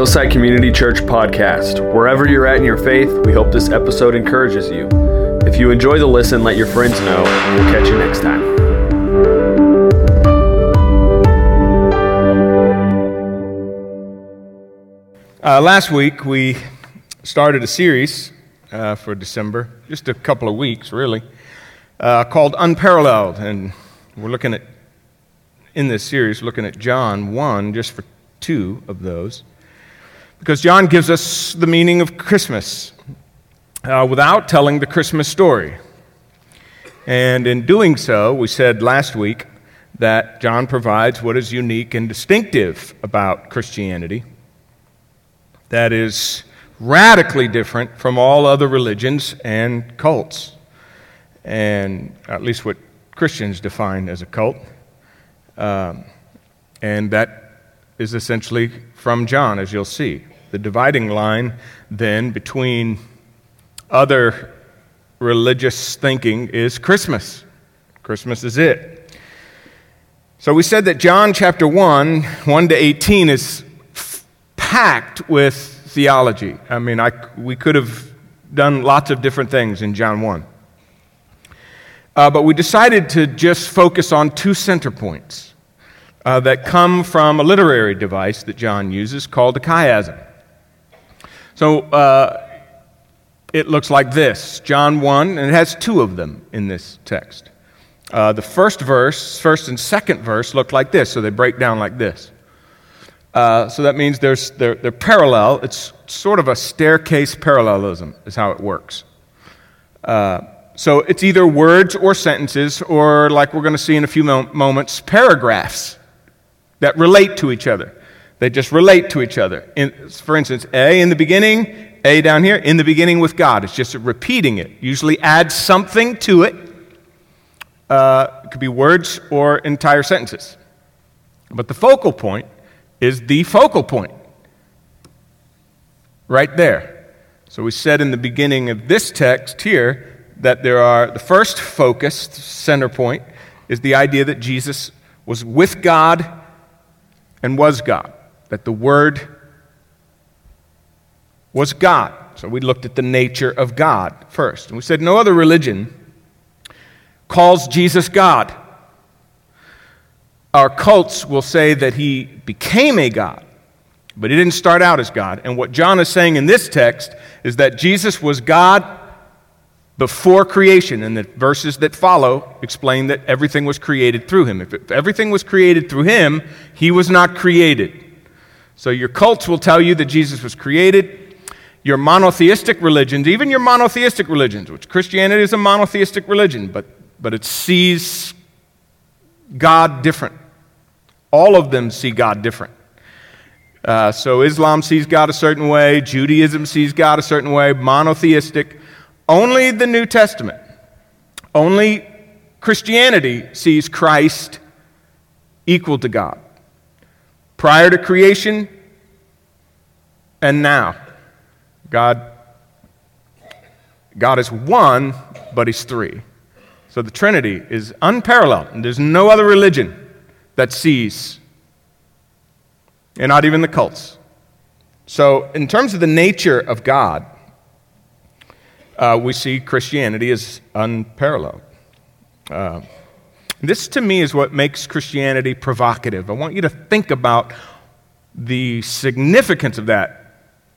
Hillside Community Church podcast. Wherever you're at in your faith, we hope this episode encourages you. If you enjoy the listen, let your friends know, and we'll catch you next time. Uh, last week, we started a series uh, for December, just a couple of weeks, really, uh, called Unparalleled. And we're looking at, in this series, looking at John 1, just for two of those. Because John gives us the meaning of Christmas uh, without telling the Christmas story. And in doing so, we said last week that John provides what is unique and distinctive about Christianity that is radically different from all other religions and cults, and at least what Christians define as a cult. Um, and that is essentially from John, as you'll see. The dividing line then between other religious thinking is Christmas. Christmas is it. So we said that John chapter 1, 1 to 18, is f- packed with theology. I mean, I, we could have done lots of different things in John 1. Uh, but we decided to just focus on two center points uh, that come from a literary device that John uses called a chiasm. So uh, it looks like this John 1, and it has two of them in this text. Uh, the first verse, first and second verse, look like this, so they break down like this. Uh, so that means there's, they're, they're parallel. It's sort of a staircase parallelism, is how it works. Uh, so it's either words or sentences, or like we're going to see in a few moments, paragraphs that relate to each other. They just relate to each other. In, for instance, A in the beginning, A down here, in the beginning with God. It's just repeating it. Usually add something to it. Uh, it could be words or entire sentences. But the focal point is the focal point. Right there. So we said in the beginning of this text here that there are the first focus, center point, is the idea that Jesus was with God and was God that the Word was God. So we looked at the nature of God first. And we said no other religion calls Jesus God. Our cults will say that he became a God, but he didn't start out as God. And what John is saying in this text is that Jesus was God before creation. And the verses that follow explain that everything was created through him. If everything was created through him, he was not created. So your cults will tell you that Jesus was created. Your monotheistic religions, even your monotheistic religions, which Christianity is a monotheistic religion, but, but it sees God different. All of them see God different. Uh, so Islam sees God a certain way, Judaism sees God a certain way, monotheistic. Only the New Testament, only Christianity sees Christ equal to God prior to creation and now. God, God is one, but He's three. So the Trinity is unparalleled, and there's no other religion that sees, and not even the cults. So, in terms of the nature of God, uh, we see Christianity is unparalleled. Uh, this, to me, is what makes Christianity provocative. I want you to think about the significance of that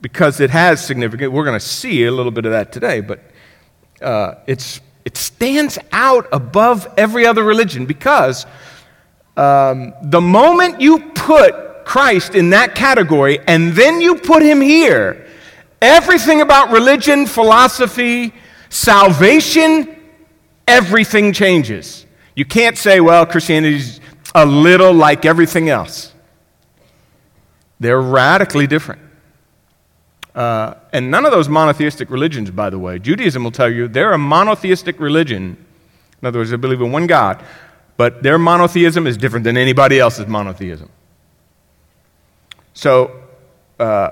because it has significance. We're going to see a little bit of that today, but uh, it's, it stands out above every other religion because um, the moment you put Christ in that category and then you put him here, everything about religion, philosophy, salvation, everything changes. You can't say, well, Christianity's a little like everything else. They're radically different. Uh, and none of those monotheistic religions, by the way, Judaism will tell you they're a monotheistic religion. In other words, they believe in one God, but their monotheism is different than anybody else's monotheism. So, uh,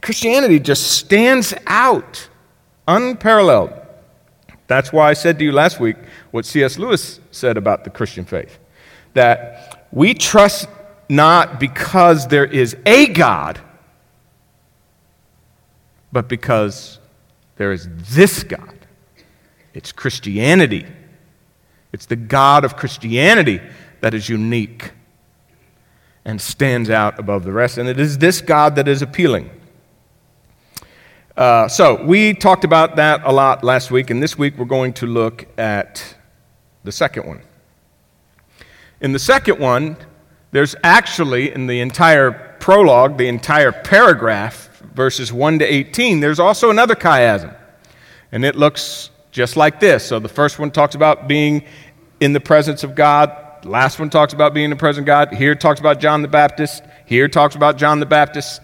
Christianity just stands out, unparalleled. That's why I said to you last week what C.S. Lewis said about the Christian faith that we trust not because there is a God, but because there is this God. It's Christianity. It's the God of Christianity that is unique and stands out above the rest. And it is this God that is appealing. Uh, so, we talked about that a lot last week, and this week we're going to look at the second one. In the second one, there's actually, in the entire prologue, the entire paragraph, verses 1 to 18, there's also another chiasm. And it looks just like this. So the first one talks about being in the presence of God. Last one talks about being in the presence of God. Here talks about John the Baptist. Here talks about John the Baptist.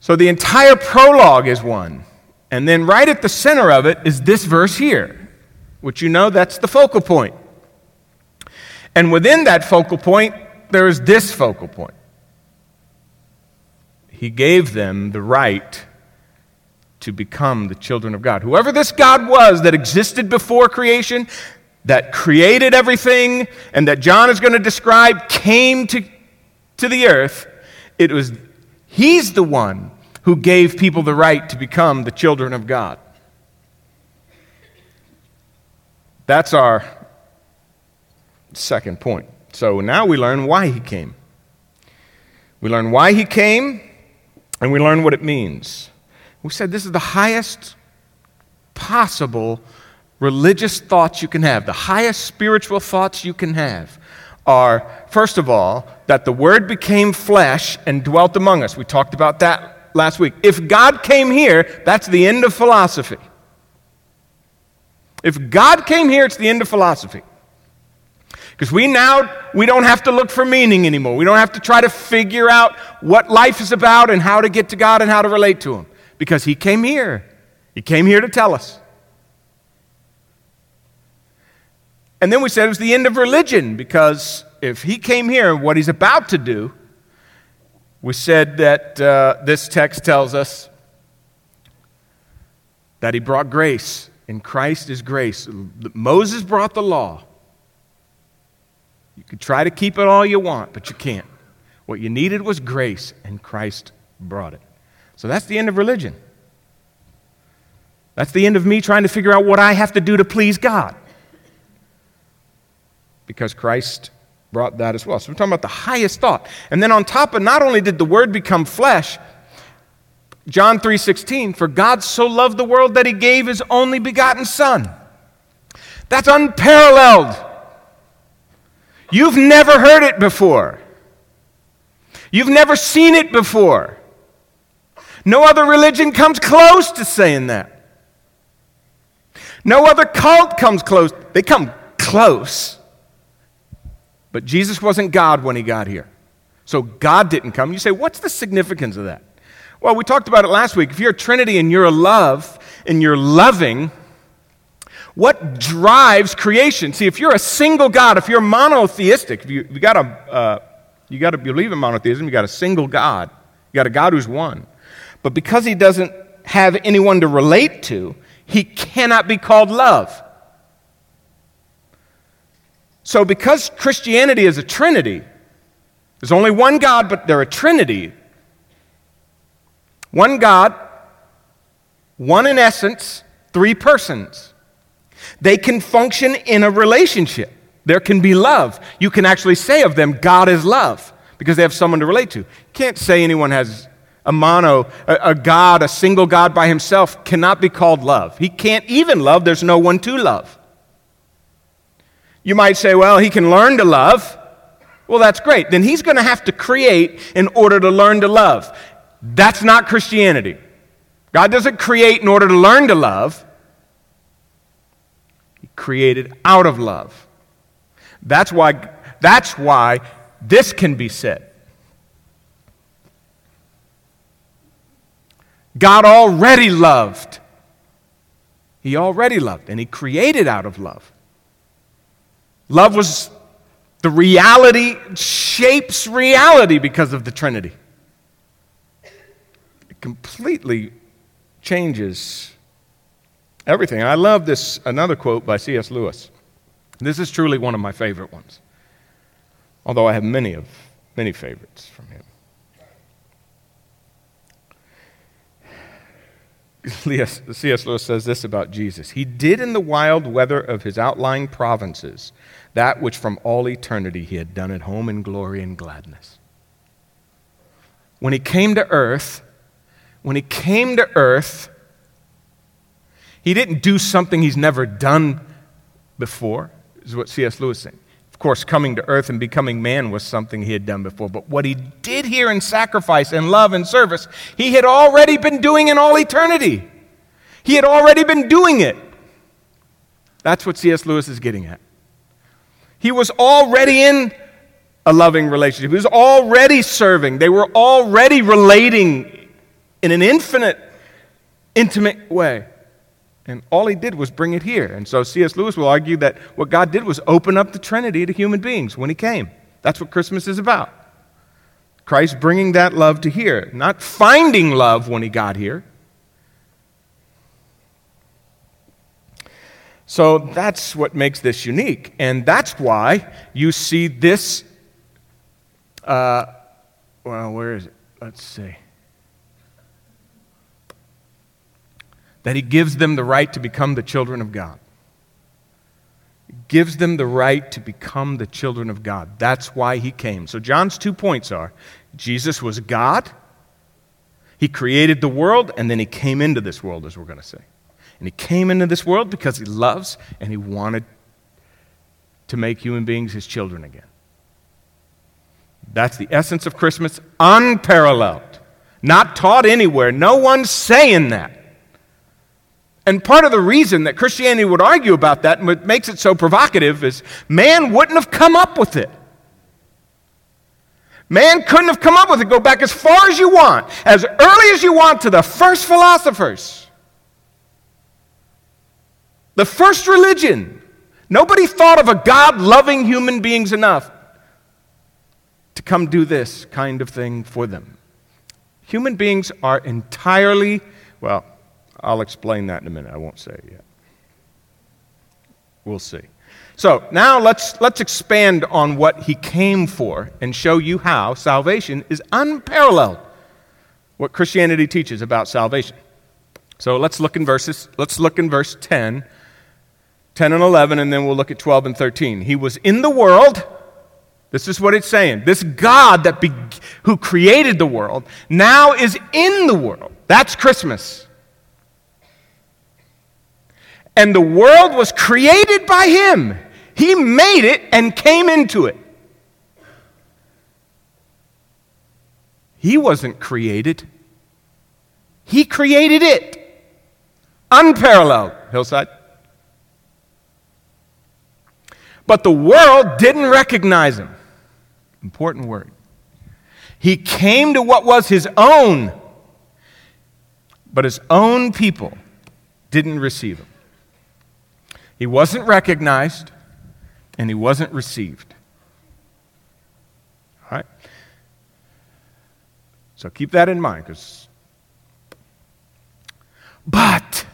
So the entire prologue is one. And then right at the center of it is this verse here, which you know that's the focal point. And within that focal point, there is this focal point. He gave them the right to become the children of God. Whoever this God was that existed before creation, that created everything, and that John is going to describe came to, to the earth, it was He's the one who gave people the right to become the children of God. That's our second point. So now we learn why he came. We learn why he came, and we learn what it means. We said this is the highest possible religious thoughts you can have, the highest spiritual thoughts you can have are, first of all, that the Word became flesh and dwelt among us. We talked about that last week. If God came here, that's the end of philosophy. If God came here, it's the end of philosophy. Because we now we don't have to look for meaning anymore. We don't have to try to figure out what life is about and how to get to God and how to relate to him because he came here. He came here to tell us. And then we said it was the end of religion because if he came here, and what he's about to do, we said that uh, this text tells us that he brought grace, and Christ is grace. Moses brought the law. You could try to keep it all you want, but you can't. What you needed was grace, and Christ brought it. So that's the end of religion. That's the end of me trying to figure out what I have to do to please God. Because Christ brought that as well. So we're talking about the highest thought. And then on top of not only did the word become flesh, John 3:16, for God so loved the world that he gave his only begotten son. That's unparalleled. You've never heard it before. You've never seen it before. No other religion comes close to saying that. No other cult comes close. They come close. But Jesus wasn't God when he got here. So God didn't come. You say, what's the significance of that? Well, we talked about it last week. If you're a Trinity and you're a love and you're loving, what drives creation? See, if you're a single God, if you're monotheistic, if you, you got to uh, you got to believe in monotheism, you got a single God, you got a God who's one. But because he doesn't have anyone to relate to, he cannot be called love. So, because Christianity is a trinity, there's only one God, but they're a trinity. One God, one in essence, three persons. They can function in a relationship. There can be love. You can actually say of them, God is love, because they have someone to relate to. You can't say anyone has a mono, a, a, God, a single God by himself cannot be called love. He can't even love, there's no one to love. You might say, well, he can learn to love. Well, that's great. Then he's going to have to create in order to learn to love. That's not Christianity. God doesn't create in order to learn to love He created out of love. That's why, that's why this can be said. God already loved. He already loved, and He created out of love. Love was the reality, shapes reality because of the Trinity. It completely changes everything. I love this, another quote by C.S. Lewis. This is truly one of my favorite ones, although I have many of many favorites from him. C.S. Lewis says this about Jesus He did in the wild weather of his outlying provinces that which from all eternity he had done at home in glory and gladness. When he came to earth, when he came to earth, he didn't do something he's never done before, is what C.S. Lewis is saying. Of course, coming to earth and becoming man was something he had done before, but what he did here in sacrifice and love and service, he had already been doing in all eternity. He had already been doing it. That's what C.S. Lewis is getting at. He was already in a loving relationship. He was already serving. They were already relating in an infinite, intimate way. And all he did was bring it here. And so C.S. Lewis will argue that what God did was open up the Trinity to human beings when he came. That's what Christmas is about. Christ bringing that love to here, not finding love when he got here. So that's what makes this unique. And that's why you see this. Uh, well, where is it? Let's see. that he gives them the right to become the children of God. He gives them the right to become the children of God. That's why he came. So, John's two points are Jesus was God, he created the world, and then he came into this world, as we're going to say. And he came into this world because he loves and he wanted to make human beings his children again. That's the essence of Christmas, unparalleled. Not taught anywhere. No one's saying that. And part of the reason that Christianity would argue about that and what makes it so provocative is man wouldn't have come up with it. Man couldn't have come up with it. Go back as far as you want, as early as you want to the first philosophers, the first religion. Nobody thought of a God loving human beings enough to come do this kind of thing for them. Human beings are entirely, well, I'll explain that in a minute. I won't say it yet. We'll see. So now let's, let's expand on what he came for and show you how salvation is unparalleled. What Christianity teaches about salvation. So let's look in verses, let's look in verse 10, 10 and 11, and then we'll look at 12 and 13. He was in the world. This is what it's saying. This God that be, who created the world now is in the world. That's Christmas. And the world was created by him. He made it and came into it. He wasn't created, he created it. Unparalleled, Hillside. But the world didn't recognize him. Important word. He came to what was his own, but his own people didn't receive him. He wasn't recognized and he wasn't received. All right? So keep that in mind because. But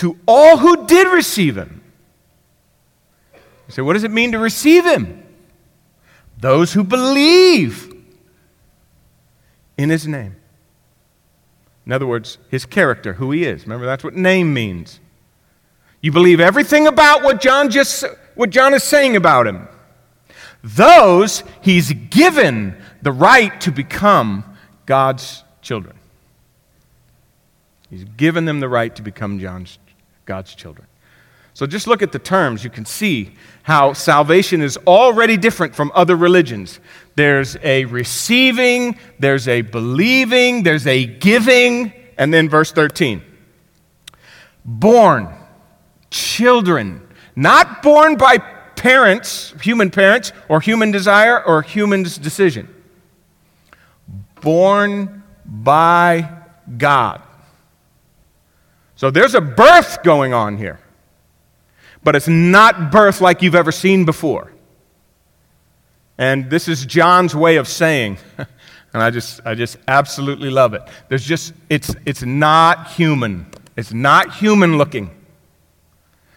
to all who did receive him, you say, what does it mean to receive him? Those who believe in his name. In other words, his character, who he is. Remember, that's what name means. You believe everything about what John just what John is saying about him. Those he's given the right to become God's children. He's given them the right to become John's, God's children. So just look at the terms. You can see how salvation is already different from other religions. There's a receiving, there's a believing, there's a giving, and then verse 13. Born, children, not born by parents, human parents, or human desire, or human's decision. Born by God. So there's a birth going on here but it's not birth like you've ever seen before. And this is John's way of saying, and I just, I just absolutely love it. There's just, it's, it's not human. It's not human looking.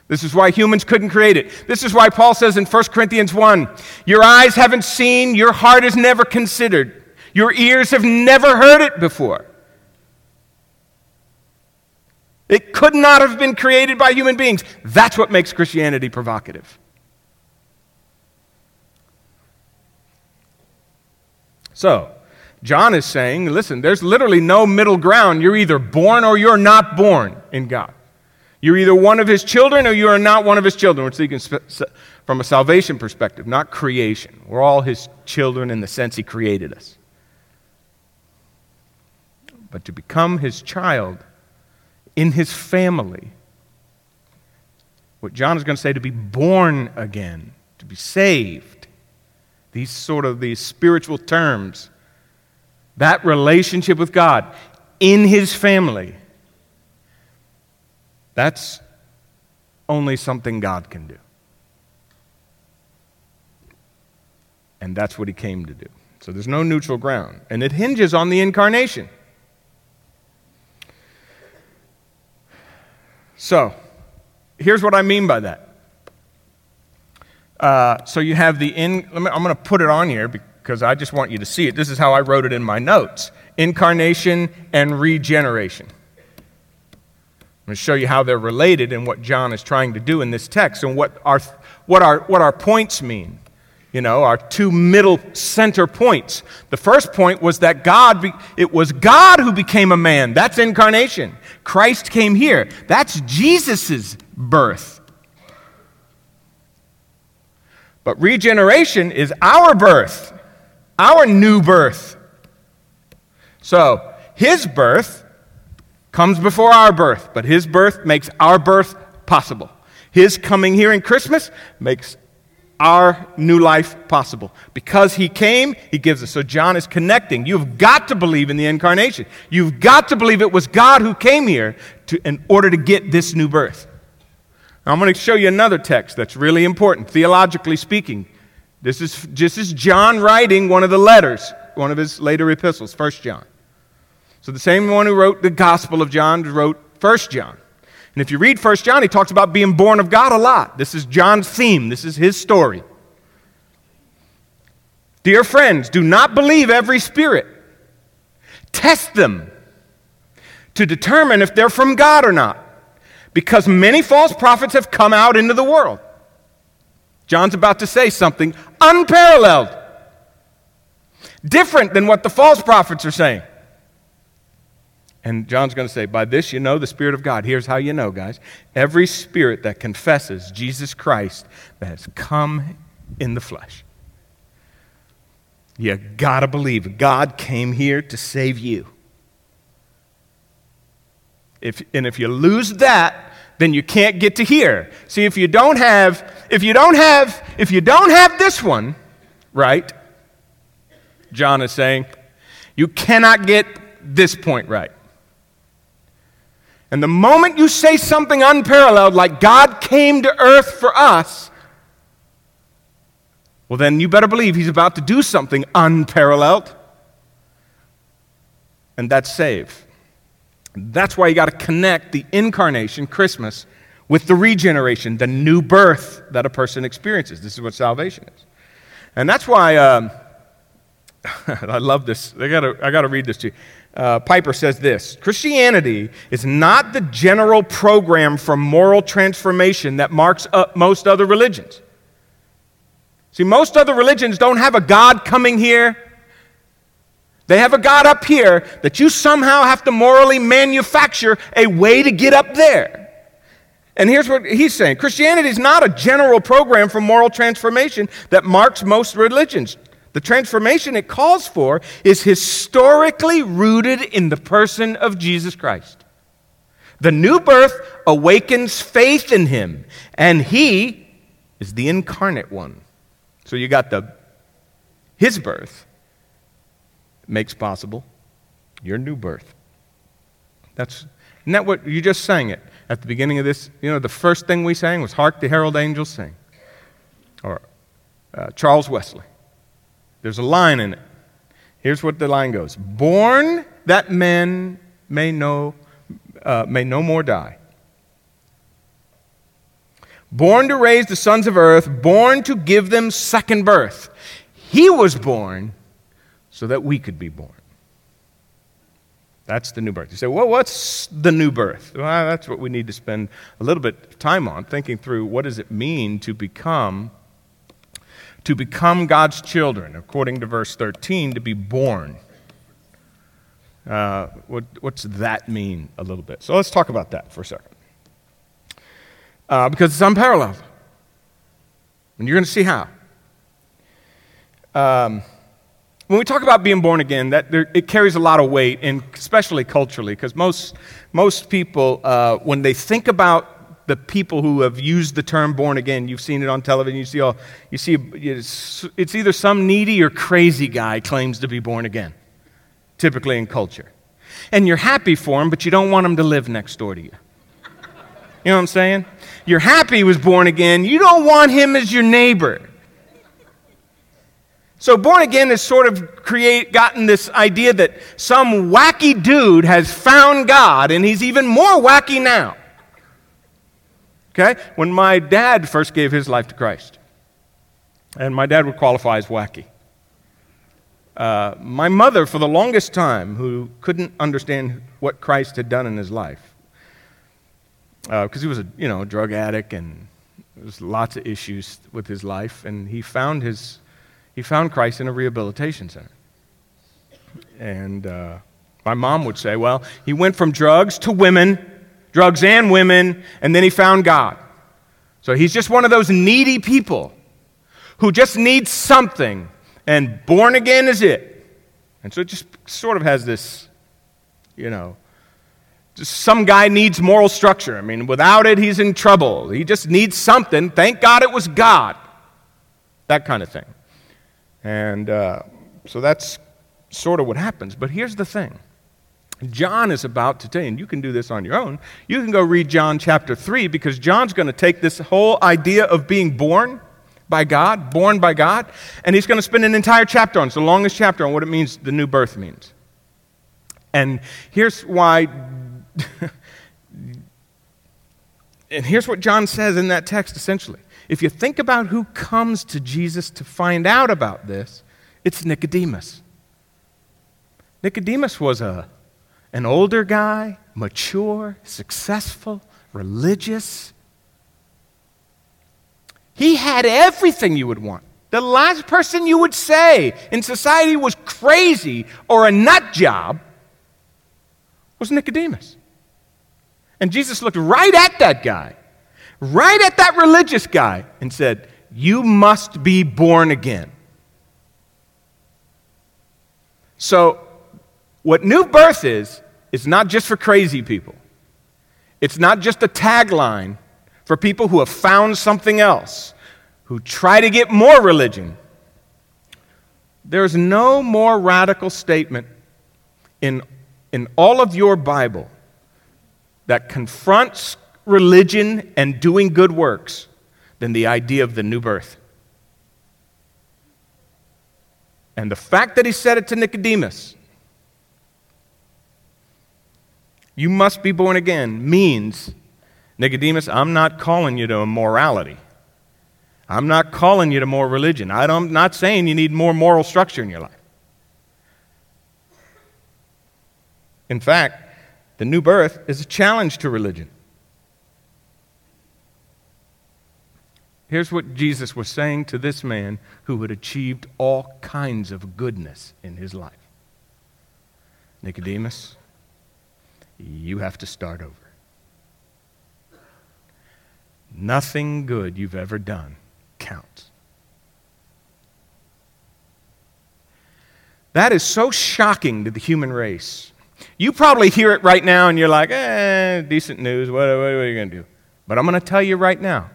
This is why humans couldn't create it. This is why Paul says in 1 Corinthians 1 Your eyes haven't seen, your heart has never considered. Your ears have never heard it before. It could not have been created by human beings. That's what makes Christianity provocative. So, John is saying, listen, there's literally no middle ground. You're either born or you're not born in God. You're either one of his children or you are not one of his children. We're speaking from a salvation perspective, not creation. We're all his children in the sense he created us. But to become his child, in his family. What John is going to say to be born again, to be saved. These sort of these spiritual terms. That relationship with God in his family. That's only something God can do. And that's what he came to do. So there's no neutral ground. And it hinges on the incarnation. So, here's what I mean by that. Uh, so you have the in. Me, I'm going to put it on here because I just want you to see it. This is how I wrote it in my notes: incarnation and regeneration. I'm going to show you how they're related and what John is trying to do in this text and what our, what our, what our points mean. You know, our two middle center points. The first point was that God, be, it was God who became a man. That's incarnation. Christ came here. That's Jesus' birth. But regeneration is our birth, our new birth. So, his birth comes before our birth, but his birth makes our birth possible. His coming here in Christmas makes our new life possible. Because he came, he gives us. So John is connecting. You've got to believe in the incarnation. You've got to believe it was God who came here to, in order to get this new birth. Now, I'm going to show you another text that's really important, theologically speaking. This is, this is John writing one of the letters, one of his later epistles, First John. So the same one who wrote the Gospel of John wrote First John. And if you read First John, he talks about being born of God a lot. This is John's theme, this is his story. Dear friends, do not believe every spirit. Test them to determine if they're from God or not, because many false prophets have come out into the world. John's about to say something unparalleled, different than what the false prophets are saying. And John's going to say, By this you know the Spirit of God. Here's how you know, guys. Every spirit that confesses Jesus Christ that has come in the flesh. You got to believe God came here to save you. If, and if you lose that, then you can't get to here. See, if you don't have, if you don't have, if you don't have this one, right? John is saying, you cannot get this point right. And the moment you say something unparalleled, like God came to earth for us, well, then you better believe he's about to do something unparalleled. And that's save. That's why you got to connect the incarnation, Christmas, with the regeneration, the new birth that a person experiences. This is what salvation is. And that's why um, I love this. I got to read this to you uh, Piper says this Christianity is not the general program for moral transformation that marks up most other religions. See, most other religions don't have a God coming here. They have a God up here that you somehow have to morally manufacture a way to get up there. And here's what he's saying Christianity is not a general program for moral transformation that marks most religions. The transformation it calls for is historically rooted in the person of Jesus Christ. The new birth awakens faith in him, and he is the incarnate one. So you got the his birth makes possible your new birth. That's isn't that what you just sang it at the beginning of this? You know, the first thing we sang was "Hark the Herald Angels Sing," or uh, Charles Wesley. There's a line in it. Here's what the line goes Born that men may, know, uh, may no more die. Born to raise the sons of earth, born to give them second birth. He was born so that we could be born. That's the new birth. You say, well, what's the new birth? Well, that's what we need to spend a little bit of time on, thinking through what does it mean to become to become God's children, according to verse 13, to be born. Uh, what, what's that mean a little bit? So let's talk about that for a second. Uh, because it's unparalleled. And you're going to see how. Um, when we talk about being born again, that there, it carries a lot of weight, and especially culturally, because most, most people, uh, when they think about the people who have used the term born again, you've seen it on television, you see, all, you see it's, either some needy or crazy guy claims to be born again, typically in culture. And you're happy for him, but you don't want him to live next door to you. You know what I'm saying? You're happy he was born again, you don't want him as your neighbor. So born again has sort of create, gotten this idea that some wacky dude has found God and he's even more wacky now. Okay? When my dad first gave his life to Christ, and my dad would qualify as wacky. Uh, my mother, for the longest time, who couldn't understand what Christ had done in his life, because uh, he was a you know drug addict and there was lots of issues with his life, and he found his he found Christ in a rehabilitation center. And uh, my mom would say, well, he went from drugs to women, drugs and women, and then he found God. So he's just one of those needy people who just needs something, and born again is it. And so it just sort of has this, you know, just some guy needs moral structure. I mean, without it, he's in trouble. He just needs something. Thank God it was God. That kind of thing. And uh, so that's sort of what happens. But here's the thing John is about to tell you, and you can do this on your own. You can go read John chapter 3 because John's going to take this whole idea of being born by God, born by God, and he's going to spend an entire chapter on, it's the longest chapter on what it means, the new birth means. And here's why, and here's what John says in that text essentially. If you think about who comes to Jesus to find out about this, it's Nicodemus. Nicodemus was a, an older guy, mature, successful, religious. He had everything you would want. The last person you would say in society was crazy or a nut job was Nicodemus. And Jesus looked right at that guy right at that religious guy and said, You must be born again. So, what new birth is, is not just for crazy people. It's not just a tagline for people who have found something else, who try to get more religion. There's no more radical statement in, in all of your Bible that confronts religion and doing good works than the idea of the new birth. And the fact that he said it to Nicodemus, you must be born again, means, Nicodemus, I'm not calling you to immorality. I'm not calling you to more religion. I'm not saying you need more moral structure in your life. In fact, the new birth is a challenge to religion. Here's what Jesus was saying to this man who had achieved all kinds of goodness in his life Nicodemus, you have to start over. Nothing good you've ever done counts. That is so shocking to the human race. You probably hear it right now and you're like, eh, decent news. What, what, what are you going to do? But I'm going to tell you right now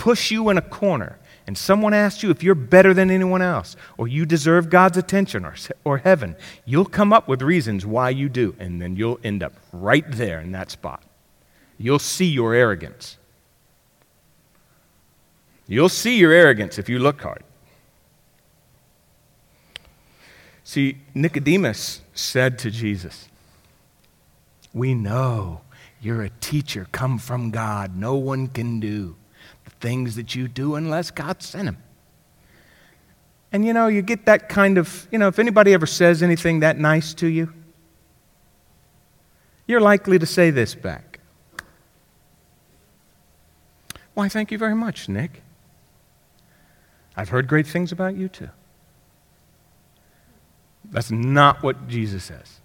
push you in a corner and someone asks you if you're better than anyone else or you deserve God's attention or, or heaven, you'll come up with reasons why you do, and then you'll end up right there in that spot. You'll see your arrogance. You'll see your arrogance if you look hard. See, Nicodemus said to Jesus, We know you're a teacher come from God, no one can do things that you do unless God sent him. And you know, you get that kind of, you know, if anybody ever says anything that nice to you, you're likely to say this back. Why, thank you very much, Nick. I've heard great things about you too. That's not what Jesus says.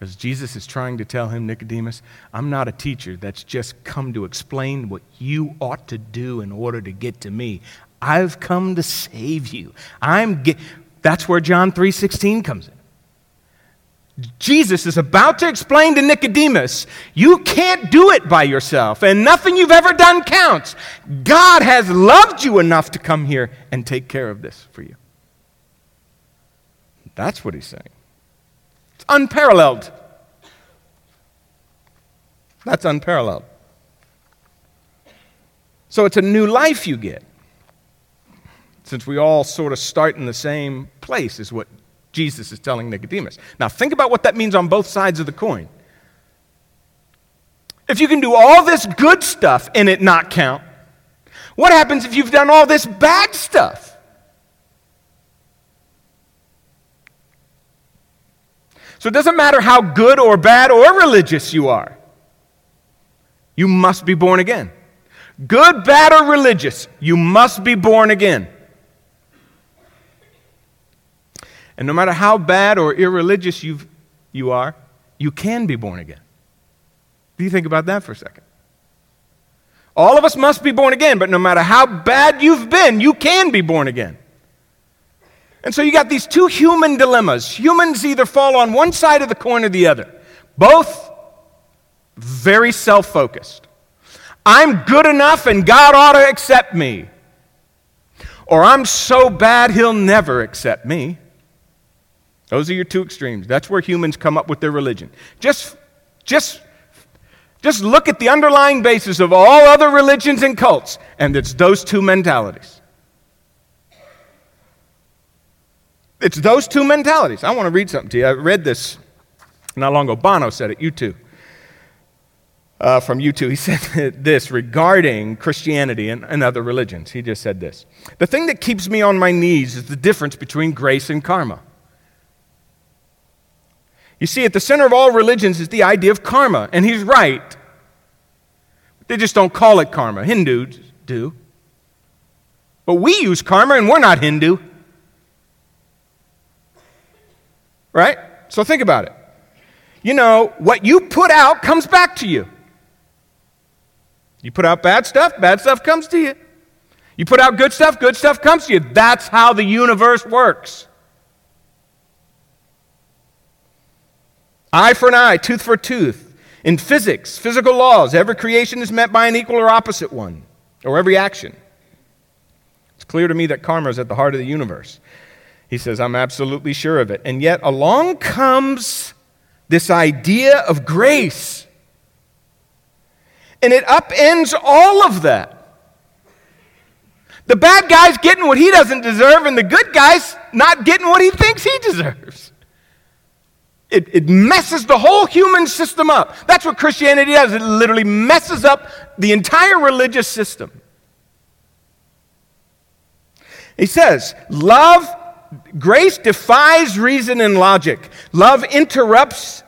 Because Jesus is trying to tell him, Nicodemus, I'm not a teacher that's just come to explain what you ought to do in order to get to me. I've come to save you. I'm that's where John 3:16 comes in. Jesus is about to explain to Nicodemus, you can't do it by yourself, and nothing you've ever done counts. God has loved you enough to come here and take care of this for you. That's what he's saying. It's unparalleled. That's unparalleled. So it's a new life you get. Since we all sort of start in the same place, is what Jesus is telling Nicodemus. Now, think about what that means on both sides of the coin. If you can do all this good stuff and it not count, what happens if you've done all this bad stuff? So it doesn't matter how good or bad or religious you are, you must be born again. Good, bad, or religious, you must be born again. And no matter how bad or irreligious you you are, you can be born again. Do you think about that for a second? All of us must be born again, but no matter how bad you've been, you can be born again. And so you got these two human dilemmas. Humans either fall on one side of the coin or the other, both very self focused. I'm good enough and God ought to accept me. Or I'm so bad he'll never accept me. Those are your two extremes. That's where humans come up with their religion. Just, just, just look at the underlying basis of all other religions and cults, and it's those two mentalities. It's those two mentalities. I want to read something to you. I read this not long ago. Bono said it, U2. Uh, from U2, he said this regarding Christianity and, and other religions. He just said this The thing that keeps me on my knees is the difference between grace and karma. You see, at the center of all religions is the idea of karma, and he's right. They just don't call it karma. Hindus do. But we use karma, and we're not Hindu. Right? So think about it. You know, what you put out comes back to you. You put out bad stuff, bad stuff comes to you. You put out good stuff, good stuff comes to you. That's how the universe works. Eye for an eye, tooth for a tooth. In physics, physical laws, every creation is met by an equal or opposite one, or every action. It's clear to me that karma is at the heart of the universe. He says, I'm absolutely sure of it. And yet, along comes this idea of grace. And it upends all of that. The bad guy's getting what he doesn't deserve, and the good guy's not getting what he thinks he deserves. It, it messes the whole human system up. That's what Christianity does. It literally messes up the entire religious system. He says, Love, grace defies reason and logic. Love interrupts,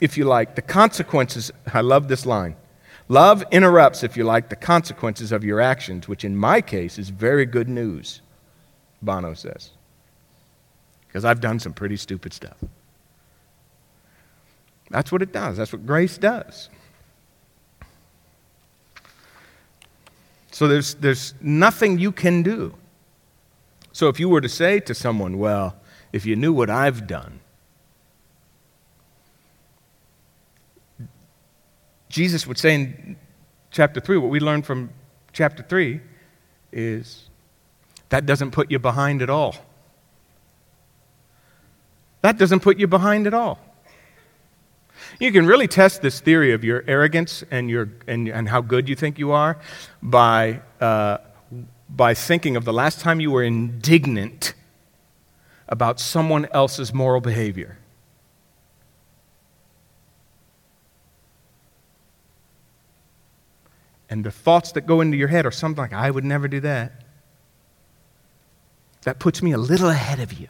if you like, the consequences. I love this line. Love interrupts, if you like, the consequences of your actions, which in my case is very good news, Bono says. Because I've done some pretty stupid stuff. That's what it does. That's what grace does. So there's, there's nothing you can do. So if you were to say to someone, well, if you knew what I've done, Jesus would say in chapter 3, what we learned from chapter 3 is that doesn't put you behind at all. That doesn't put you behind at all. You can really test this theory of your arrogance and, your, and, and how good you think you are by, uh, by thinking of the last time you were indignant about someone else's moral behavior. And the thoughts that go into your head are something like, I would never do that. that puts me a little ahead of you.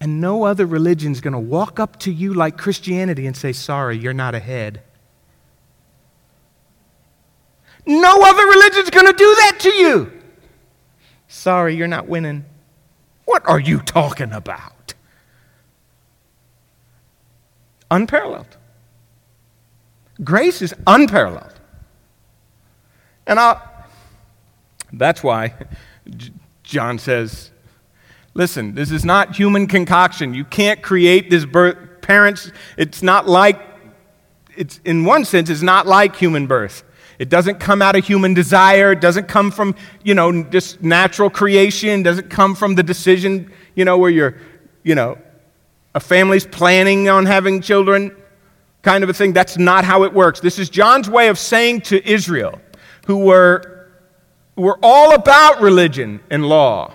And no other religion is going to walk up to you like Christianity and say, Sorry, you're not ahead. No other religion's going to do that to you. Sorry, you're not winning. What are you talking about? Unparalleled. Grace is unparalleled. And I, that's why John says, listen, this is not human concoction. You can't create this birth. Parents, it's not like, it's, in one sense, it's not like human birth. It doesn't come out of human desire. It doesn't come from, you know, just natural creation. It doesn't come from the decision, you know, where you're, you know, a family's planning on having children kind of a thing. That's not how it works. This is John's way of saying to Israel, who were, were all about religion and law.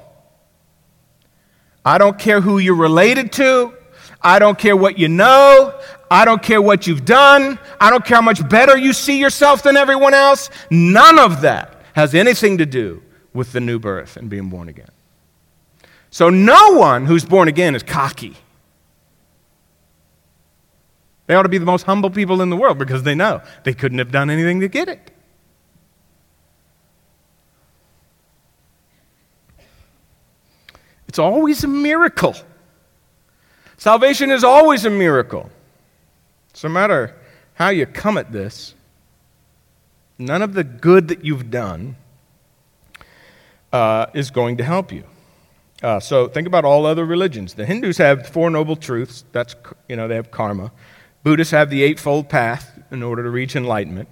I don't care who you're related to. I don't care what you know. I don't care what you've done. I don't care how much better you see yourself than everyone else. None of that has anything to do with the new birth and being born again. So, no one who's born again is cocky. They ought to be the most humble people in the world because they know they couldn't have done anything to get it. It's always a miracle. Salvation is always a miracle. So, no matter how you come at this, none of the good that you've done uh, is going to help you. Uh, so think about all other religions. The Hindus have four noble truths. That's you know they have karma. Buddhists have the eightfold path in order to reach enlightenment.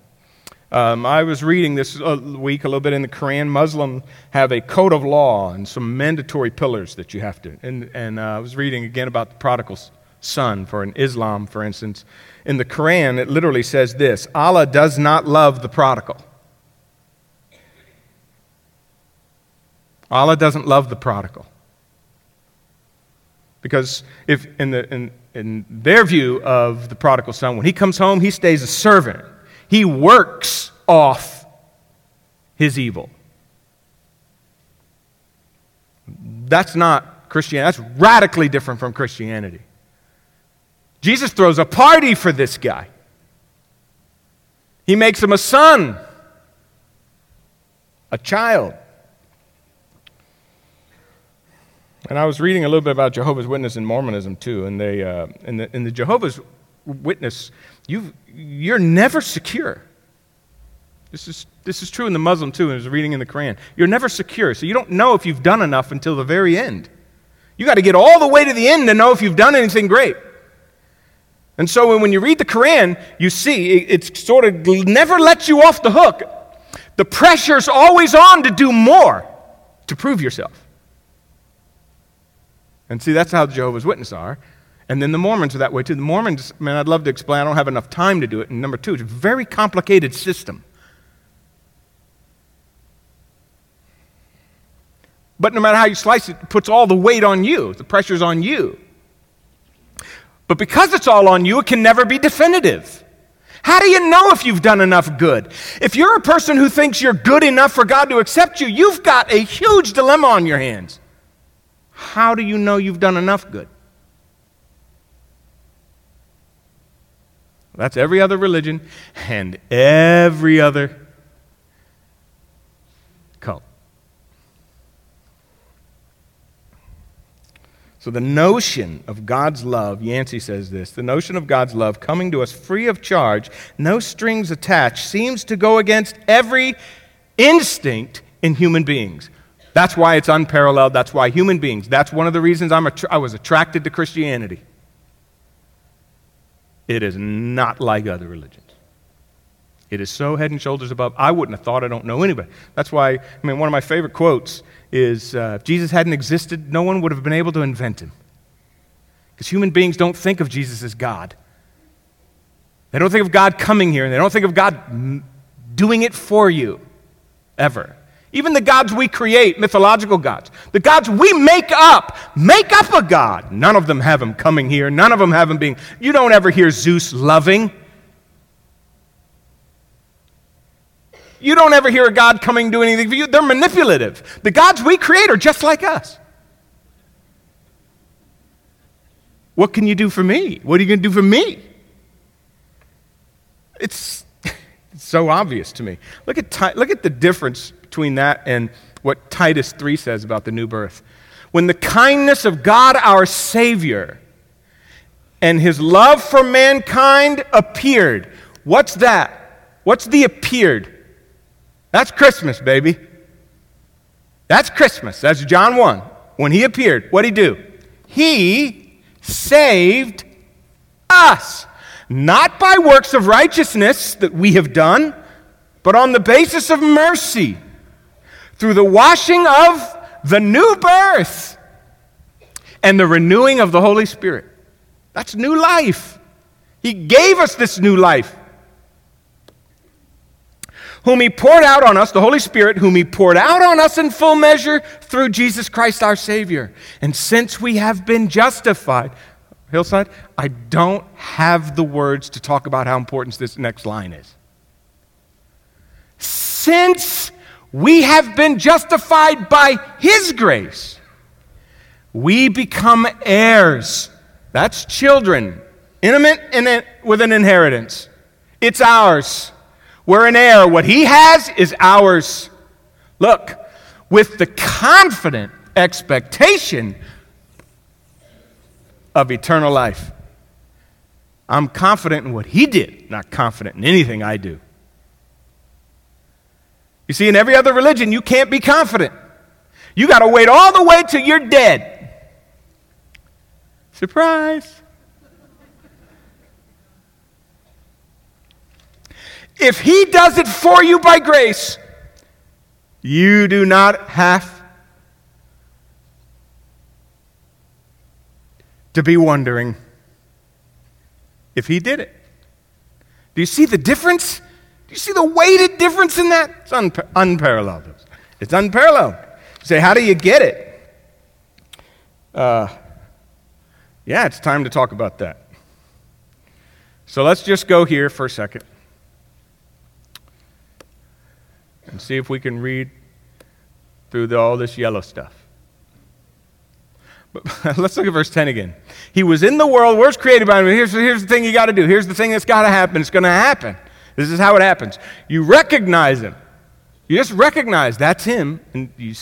Um, I was reading this uh, week a little bit in the Quran. Muslims have a code of law and some mandatory pillars that you have to. And, and uh, I was reading again about the prodigal son for an Islam, for instance. In the Quran, it literally says this Allah does not love the prodigal. Allah doesn't love the prodigal. Because if in, the, in, in their view of the prodigal son, when he comes home, he stays a servant he works off his evil. That's not Christianity. That's radically different from Christianity. Jesus throws a party for this guy. He makes him a son, a child. And I was reading a little bit about Jehovah's Witness and Mormonism too, and they, uh, in, the, in the Jehovah's Witness you you're never secure. This is, this is true in the Muslim too, and I was reading in the Quran. You're never secure, so you don't know if you've done enough until the very end. You got to get all the way to the end to know if you've done anything great. And so when you read the Quran, you see it, it sort of never lets you off the hook. The pressure's always on to do more to prove yourself. And see, that's how Jehovah's Witnesses are. And then the Mormons are that way too. The Mormons, man, I'd love to explain. I don't have enough time to do it. And number two, it's a very complicated system. But no matter how you slice it, it puts all the weight on you. The pressure's on you. But because it's all on you, it can never be definitive. How do you know if you've done enough good? If you're a person who thinks you're good enough for God to accept you, you've got a huge dilemma on your hands. How do you know you've done enough good? That's every other religion and every other cult. So, the notion of God's love, Yancey says this the notion of God's love coming to us free of charge, no strings attached, seems to go against every instinct in human beings. That's why it's unparalleled. That's why human beings, that's one of the reasons I'm I was attracted to Christianity. It is not like other religions. It is so head and shoulders above. I wouldn't have thought I don't know anybody. That's why, I mean, one of my favorite quotes is uh, if Jesus hadn't existed, no one would have been able to invent him. Because human beings don't think of Jesus as God. They don't think of God coming here, and they don't think of God doing it for you, ever. Even the gods we create, mythological gods, the gods we make up, make up a God. None of them have him coming here. None of them have him being. You don't ever hear Zeus loving. You don't ever hear a God coming do anything for you. They're manipulative. The gods we create are just like us. What can you do for me? What are you going to do for me? It's, it's so obvious to me. Look at, look at the difference between that and what Titus 3 says about the new birth. When the kindness of God our Savior and his love for mankind appeared. What's that? What's the appeared? That's Christmas, baby. That's Christmas. That's John 1. When he appeared, what'd he do? He saved us. Not by works of righteousness that we have done, but on the basis of mercy, through the washing of the new birth and the renewing of the Holy Spirit. That's new life. He gave us this new life. Whom He poured out on us, the Holy Spirit, whom He poured out on us in full measure through Jesus Christ our Savior. And since we have been justified, Hillside, I don't have the words to talk about how important this next line is. Since we have been justified by His grace, we become heirs that's children, intimate in with an inheritance. It's ours. We're an heir. What he has is ours. Look, with the confident expectation of eternal life. I'm confident in what he did, not confident in anything I do. You see, in every other religion, you can't be confident. You got to wait all the way till you're dead Surprise! If He does it for you by grace, you do not have to be wondering if He did it. Do you see the difference? Do you see the weighted difference in that? It's unpa- unparalleled. It's unparalleled. You say, how do you get it? Uh, yeah, it's time to talk about that. So let's just go here for a second and see if we can read through the, all this yellow stuff. But let's look at verse 10 again. He was in the world, world's created by him. Here's, here's the thing you got to do. Here's the thing that's got to happen. It's going to happen. This is how it happens. You recognize him. You just recognize that's him. And you,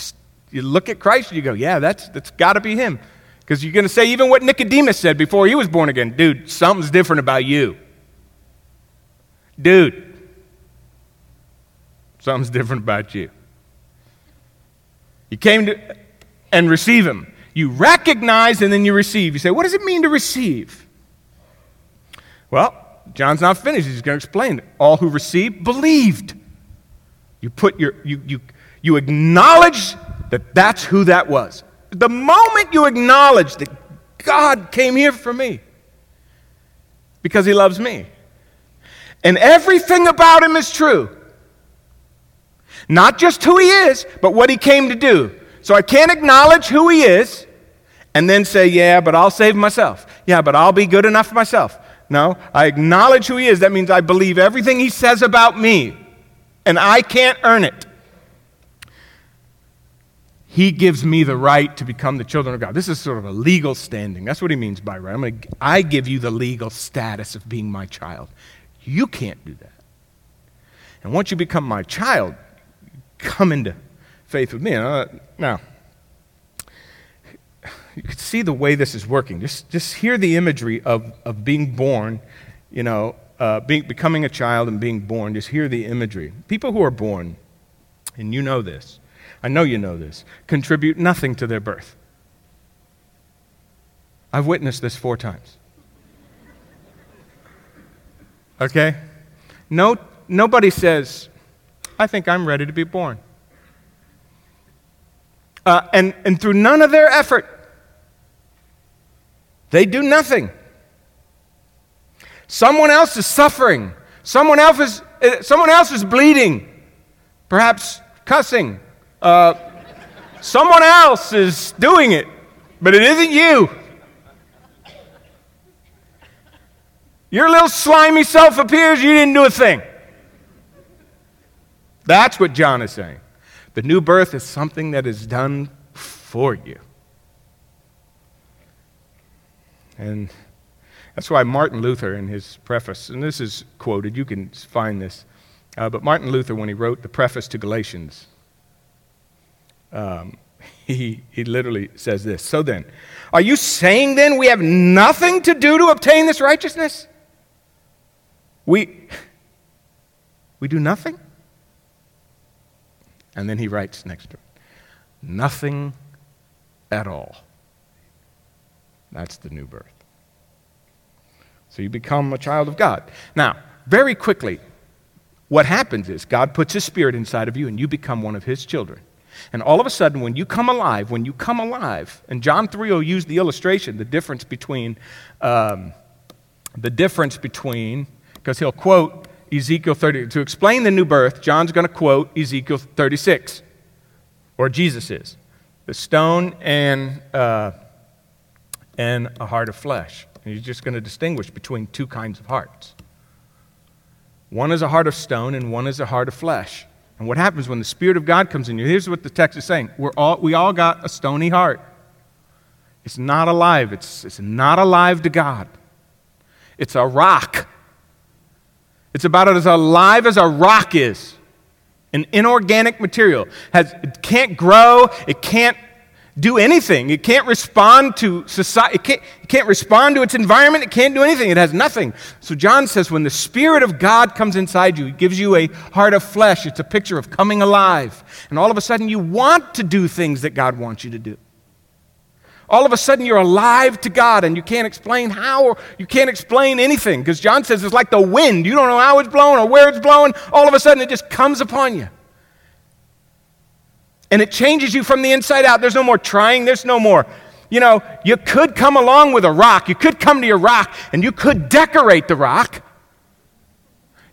you look at Christ and you go, yeah, that's, that's got to be him. Because you're going to say even what Nicodemus said before he was born again dude, something's different about you. Dude, something's different about you. You came to and receive him. You recognize and then you receive. You say, what does it mean to receive? Well, John's not finished. He's going to explain it. All who received believed. You put your you you you acknowledge that that's who that was. The moment you acknowledge that God came here for me because he loves me, and everything about him is true, not just who he is, but what he came to do. So I can't acknowledge who he is and then say, yeah, but I'll save myself. Yeah, but I'll be good enough for myself. No, I acknowledge who he is. That means I believe everything he says about me, and I can't earn it. He gives me the right to become the children of God. This is sort of a legal standing. That's what he means by right. I'm gonna, I give you the legal status of being my child. You can't do that. And once you become my child, come into faith with me. Uh, now, you can see the way this is working. Just, just hear the imagery of, of being born, you know, uh, being, becoming a child and being born. Just hear the imagery. People who are born, and you know this, I know you know this, contribute nothing to their birth. I've witnessed this four times. Okay? No, nobody says, I think I'm ready to be born. Uh, and, and through none of their effort, they do nothing. Someone else is suffering. Someone else is, uh, someone else is bleeding, perhaps cussing, uh, someone else is doing it, but it isn't you. Your little slimy self appears, you didn't do a thing. That's what John is saying. The new birth is something that is done for you. And that's why Martin Luther, in his preface, and this is quoted, you can find this, uh, but Martin Luther, when he wrote the preface to Galatians, um, he, he literally says this So then, are you saying then we have nothing to do to obtain this righteousness? We, we do nothing? And then he writes next to it nothing at all. That's the new birth. So you become a child of God. Now, very quickly, what happens is God puts His Spirit inside of you and you become one of His children. And all of a sudden, when you come alive, when you come alive, and John 3 will use the illustration, the difference between, um, the difference between, because he'll quote Ezekiel 30. To explain the new birth, John's going to quote Ezekiel 36, or Jesus is. The stone and, uh, and a heart of flesh. And he's just going to distinguish between two kinds of hearts. One is a heart of stone, and one is a heart of flesh. And what happens when the Spirit of God comes in you? Here's what the text is saying We're all, we all got a stony heart. It's not alive. It's, it's not alive to God. It's a rock. It's about as alive as a rock is. An inorganic material. Has, it can't grow, it can't do anything. It can't respond to society. It can't, it can't respond to its environment. It can't do anything. It has nothing. So John says when the Spirit of God comes inside you, it gives you a heart of flesh. It's a picture of coming alive. And all of a sudden you want to do things that God wants you to do. All of a sudden you're alive to God and you can't explain how or you can't explain anything because John says it's like the wind. You don't know how it's blowing or where it's blowing. All of a sudden it just comes upon you and it changes you from the inside out. There's no more trying, there's no more. You know, you could come along with a rock. You could come to your rock and you could decorate the rock.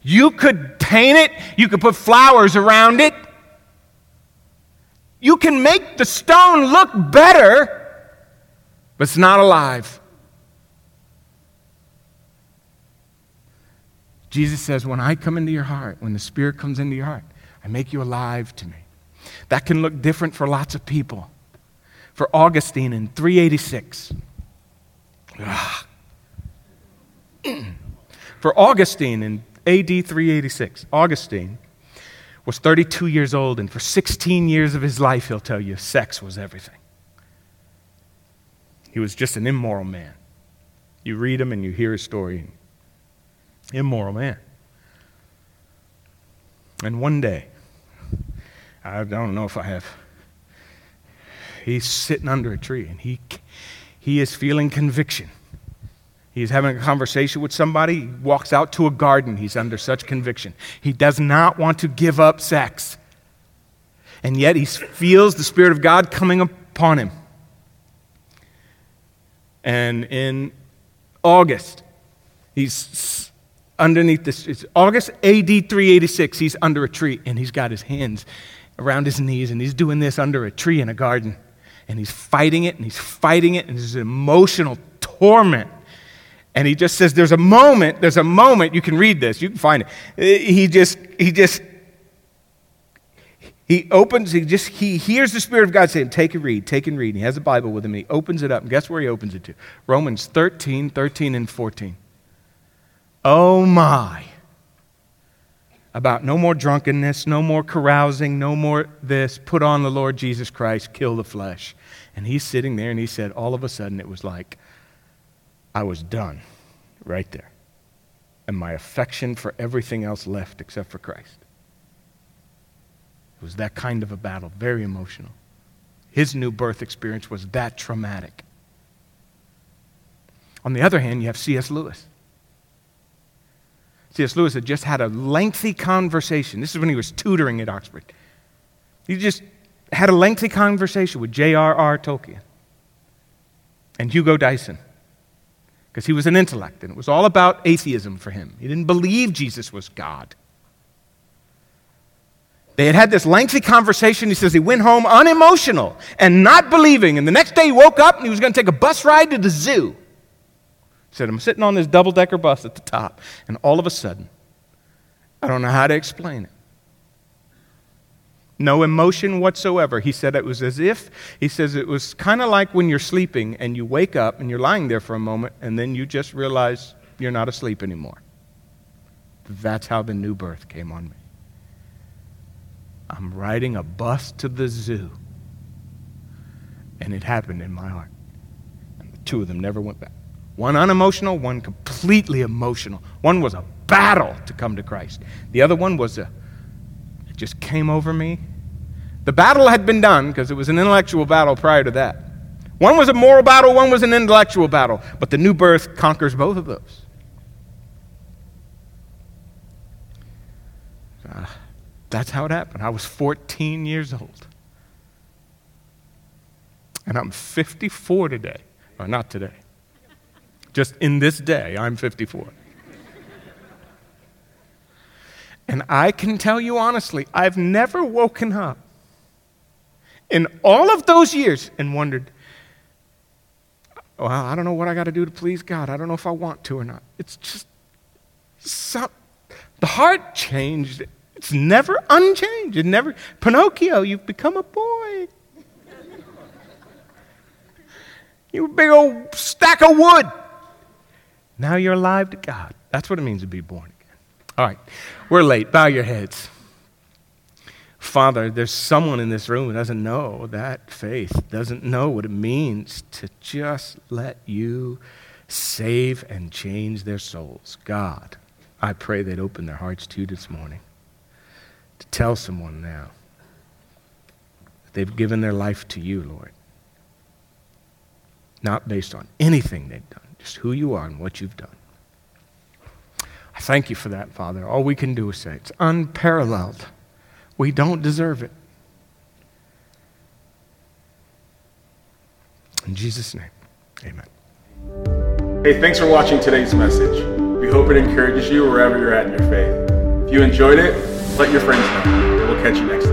You could paint it. You could put flowers around it. You can make the stone look better, but it's not alive. Jesus says, When I come into your heart, when the Spirit comes into your heart, I make you alive to me. That can look different for lots of people. For Augustine in 386. Ah. for Augustine in AD 386, Augustine was 32 years old, and for 16 years of his life, he'll tell you, sex was everything. He was just an immoral man. You read him and you hear his story. Immoral man. And one day, I don't know if I have. He's sitting under a tree and he, he is feeling conviction. He's having a conversation with somebody. He walks out to a garden. He's under such conviction. He does not want to give up sex. And yet he feels the Spirit of God coming upon him. And in August, he's underneath this. It's August AD 386. He's under a tree and he's got his hands around his knees and he's doing this under a tree in a garden. And he's fighting it and he's fighting it and there's emotional torment. And he just says, There's a moment, there's a moment, you can read this, you can find it. Eh, he just, he just, he opens, he just, he hears the Spirit of God saying, Take and read, take and read. And he has a Bible with him and he opens it up. And guess where he opens it to? Romans 13, 13, and 14. Oh my about no more drunkenness, no more carousing, no more this. Put on the Lord Jesus Christ, kill the flesh. And he's sitting there and he said, all of a sudden, it was like I was done right there. And my affection for everything else left except for Christ. It was that kind of a battle, very emotional. His new birth experience was that traumatic. On the other hand, you have C.S. Lewis. C.S. Lewis had just had a lengthy conversation. This is when he was tutoring at Oxford. He just had a lengthy conversation with J.R.R. Tolkien and Hugo Dyson because he was an intellect and it was all about atheism for him. He didn't believe Jesus was God. They had had this lengthy conversation. He says he went home unemotional and not believing. And the next day he woke up and he was going to take a bus ride to the zoo. He said, I'm sitting on this double decker bus at the top, and all of a sudden, I don't know how to explain it. no emotion whatsoever. He said it was as if, he says it was kind of like when you're sleeping and you wake up and you're lying there for a moment and then you just realize you're not asleep anymore. That's how the new birth came on me. I'm riding a bus to the zoo. And it happened in my heart. And the two of them never went back. One unemotional, one completely emotional. One was a battle to come to Christ. The other one was a, it just came over me the battle had been done because it was an intellectual battle prior to that. One was a moral battle, one was an intellectual battle, but the new birth conquers both of those. Uh, that's how it happened. I was 14 years old. And I'm 54 today. Or not today. Just in this day, I'm 54. And I can tell you honestly, I've never woken up in all of those years and wondered, well, I don't know what I got to do to please God. I don't know if I want to or not. It's just some, the heart changed. It's never unchanged. It never, Pinocchio, you've become a boy. you big old stack of wood. Now you're alive to God. That's what it means to be born again. All right, we're late. Bow your heads. Father, there's someone in this room who doesn't know that faith, doesn't know what it means to just let you save and change their souls. God, I pray they'd open their hearts to this morning to tell someone now that they've given their life to you, Lord. Not based on anything they've done, who you are and what you've done. I thank you for that, Father. All we can do is say it's unparalleled. We don't deserve it. In Jesus' name, amen. Hey, thanks for watching today's message. We hope it encourages you wherever you're at in your faith. If you enjoyed it, let your friends know. We'll catch you next time.